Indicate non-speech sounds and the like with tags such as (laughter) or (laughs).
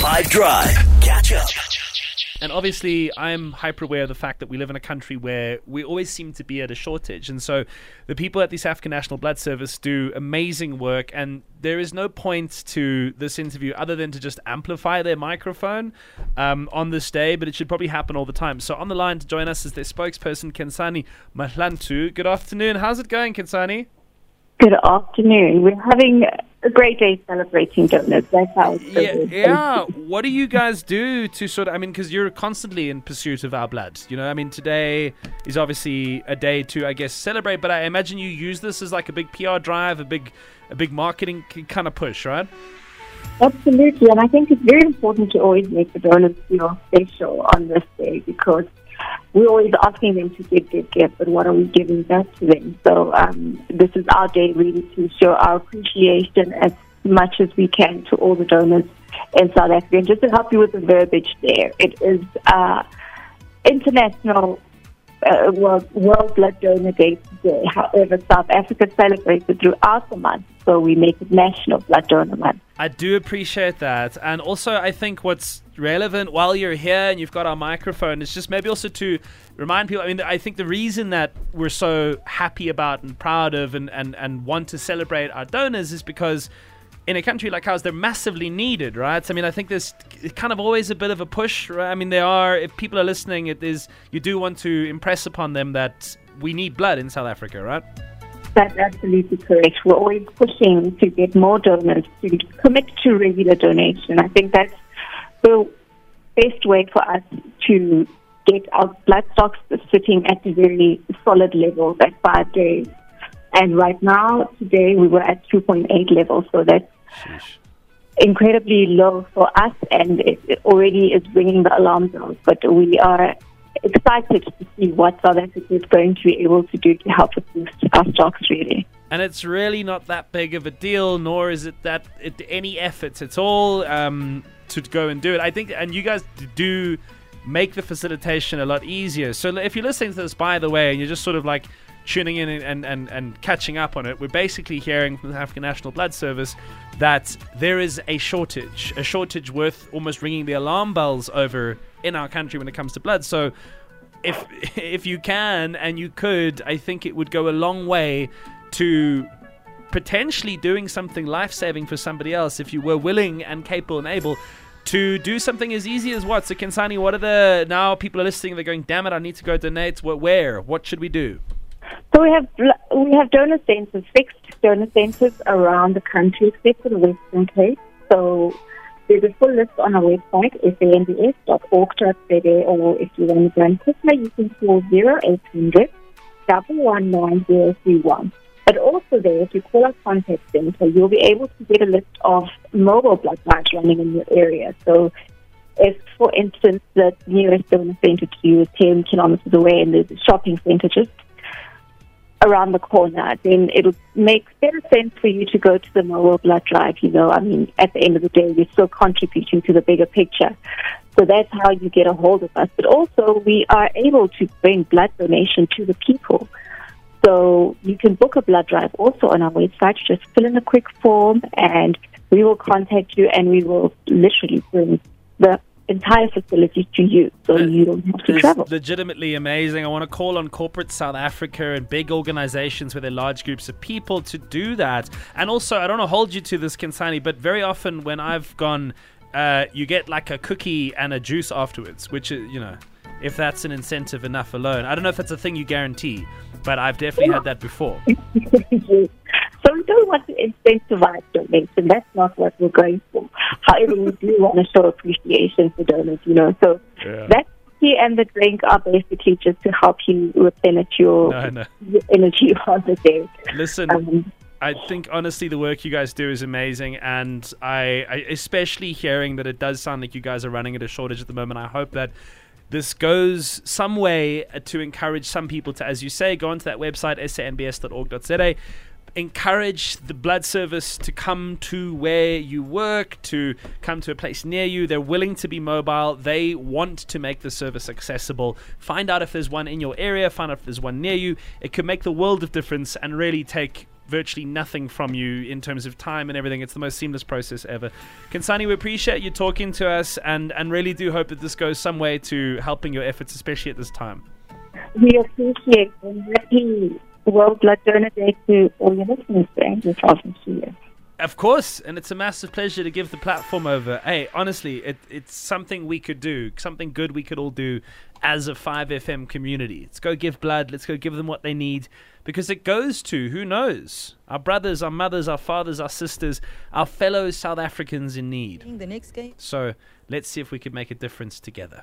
5 Drive. Catch up. And obviously, I'm hyper aware of the fact that we live in a country where we always seem to be at a shortage. And so, the people at the South African National Blood Service do amazing work. And there is no point to this interview other than to just amplify their microphone um, on this day, but it should probably happen all the time. So, on the line to join us is their spokesperson, Kensani Mahlangu. Good afternoon. How's it going, Kensani? Good afternoon. We're having a great day celebrating donors. That's how it's Yeah, yeah. What do you guys do to sort of? I mean, because you're constantly in pursuit of our blood. You know, I mean, today is obviously a day to, I guess, celebrate. But I imagine you use this as like a big PR drive, a big, a big marketing kind of push, right? Absolutely. And I think it's very important to always make the donors feel special on this day because we're always asking them to give, give, give, but what are we giving back to them? So um, this is our day really to show our appreciation as much as we can to all the donors in South Africa. And just to help you with the verbiage there, it is uh, International uh, World, World Blood Donor Day today. However, South Africa celebrates it throughout the month, so we make it National Blood Donor Month. I do appreciate that. And also, I think what's relevant while you're here and you've got our microphone is just maybe also to remind people. I mean, I think the reason that we're so happy about and proud of and, and, and want to celebrate our donors is because in a country like ours, they're massively needed, right? I mean, I think there's kind of always a bit of a push, right? I mean, there are, if people are listening, it is, you do want to impress upon them that we need blood in South Africa, right? That's absolutely correct. We're always pushing to get more donors to commit to regular donation. I think that's the best way for us to get our blood stocks sitting at a very solid level at five days. And right now, today, we were at 2.8 levels, so that's Sheesh. incredibly low for us, and it, it already is ringing the alarm bells. But we are excited to see what South Africa is going to be able to do to help us boost our stocks, really. and it's really not that big of a deal, nor is it that it, any efforts at all um, to go and do it. I think, and you guys do make the facilitation a lot easier. So if you're listening to this, by the way, and you're just sort of like tuning in and, and, and catching up on it, we're basically hearing from the African National Blood Service that there is a shortage, a shortage worth almost ringing the alarm bells over in our country when it comes to blood. So if (laughs) if you can and you could, I think it would go a long way to potentially doing something life saving for somebody else if you were willing and capable and able to do something as easy as what? So Kensani, what are the now people are listening, they're going, damn it, I need to go donate. Where? What should we do? So we have we have donor centers, fixed donor centers around the country, except for the Western Cape. So there's a full list on our website, sanbs.org.za, or if you want to go and you can call 0800 119 But also there, if you call our contact center, you'll be able to get a list of mobile blood drives running in your area. So if, for instance, the nearest donor center to you is 10 kilometers away and there's a shopping center just around the corner, then it'll make better sense for you to go to the mobile blood drive. You know, I mean, at the end of the day, you're still contributing to the bigger picture. So that's how you get a hold of us. But also, we are able to bring blood donation to the people. So you can book a blood drive also on our website. Just fill in a quick form and we will contact you and we will literally bring the entire facility to you so you don't have to travel. legitimately amazing. I want to call on corporate South Africa and big organizations with their large groups of people to do that. And also, I don't want to hold you to this, Kensani, but very often when I've gone, uh, you get like a cookie and a juice afterwards, which is, you know, if that's an incentive enough alone. I don't know if that's a thing you guarantee, but I've definitely had that before. (laughs) don't want to incentivize donation. That's not what we're going for. However, we do want to show appreciation for donors, you know. So Yeah. that tea and the drink are basically just to help you replenish your, No, no. your energy (laughs) on the day. Listen, Um, I think honestly the work you guys do is amazing, and I, I especially hearing that it does sound like you guys are running at a shortage at the moment. I hope that this goes some way to encourage some people to, as you say, go onto that website sanbs.org.za. Encourage the blood service to come to where you work, to come to a place near you. They're willing to be mobile. They want to make the service accessible. Find out if there's one in your area, find out if there's one near you. It could make the world of difference and really take virtually nothing from you in terms of time and everything. It's the most seamless process ever. Kensani, we appreciate you talking to us and, and really do hope that this goes some way to helping your efforts, especially at this time. We appreciate happy World Blood Donor Day to all your listeners there this year. Of course, and it's a massive pleasure to give the platform over. Hey, honestly, it, it's something we could do, something good we could all do as a 5FM community. Let's go give blood, let's go give them what they need because it goes to, who knows, our brothers, our mothers, our fathers, our sisters, our fellow South Africans in need. The next game. So let's see if we can make a difference together.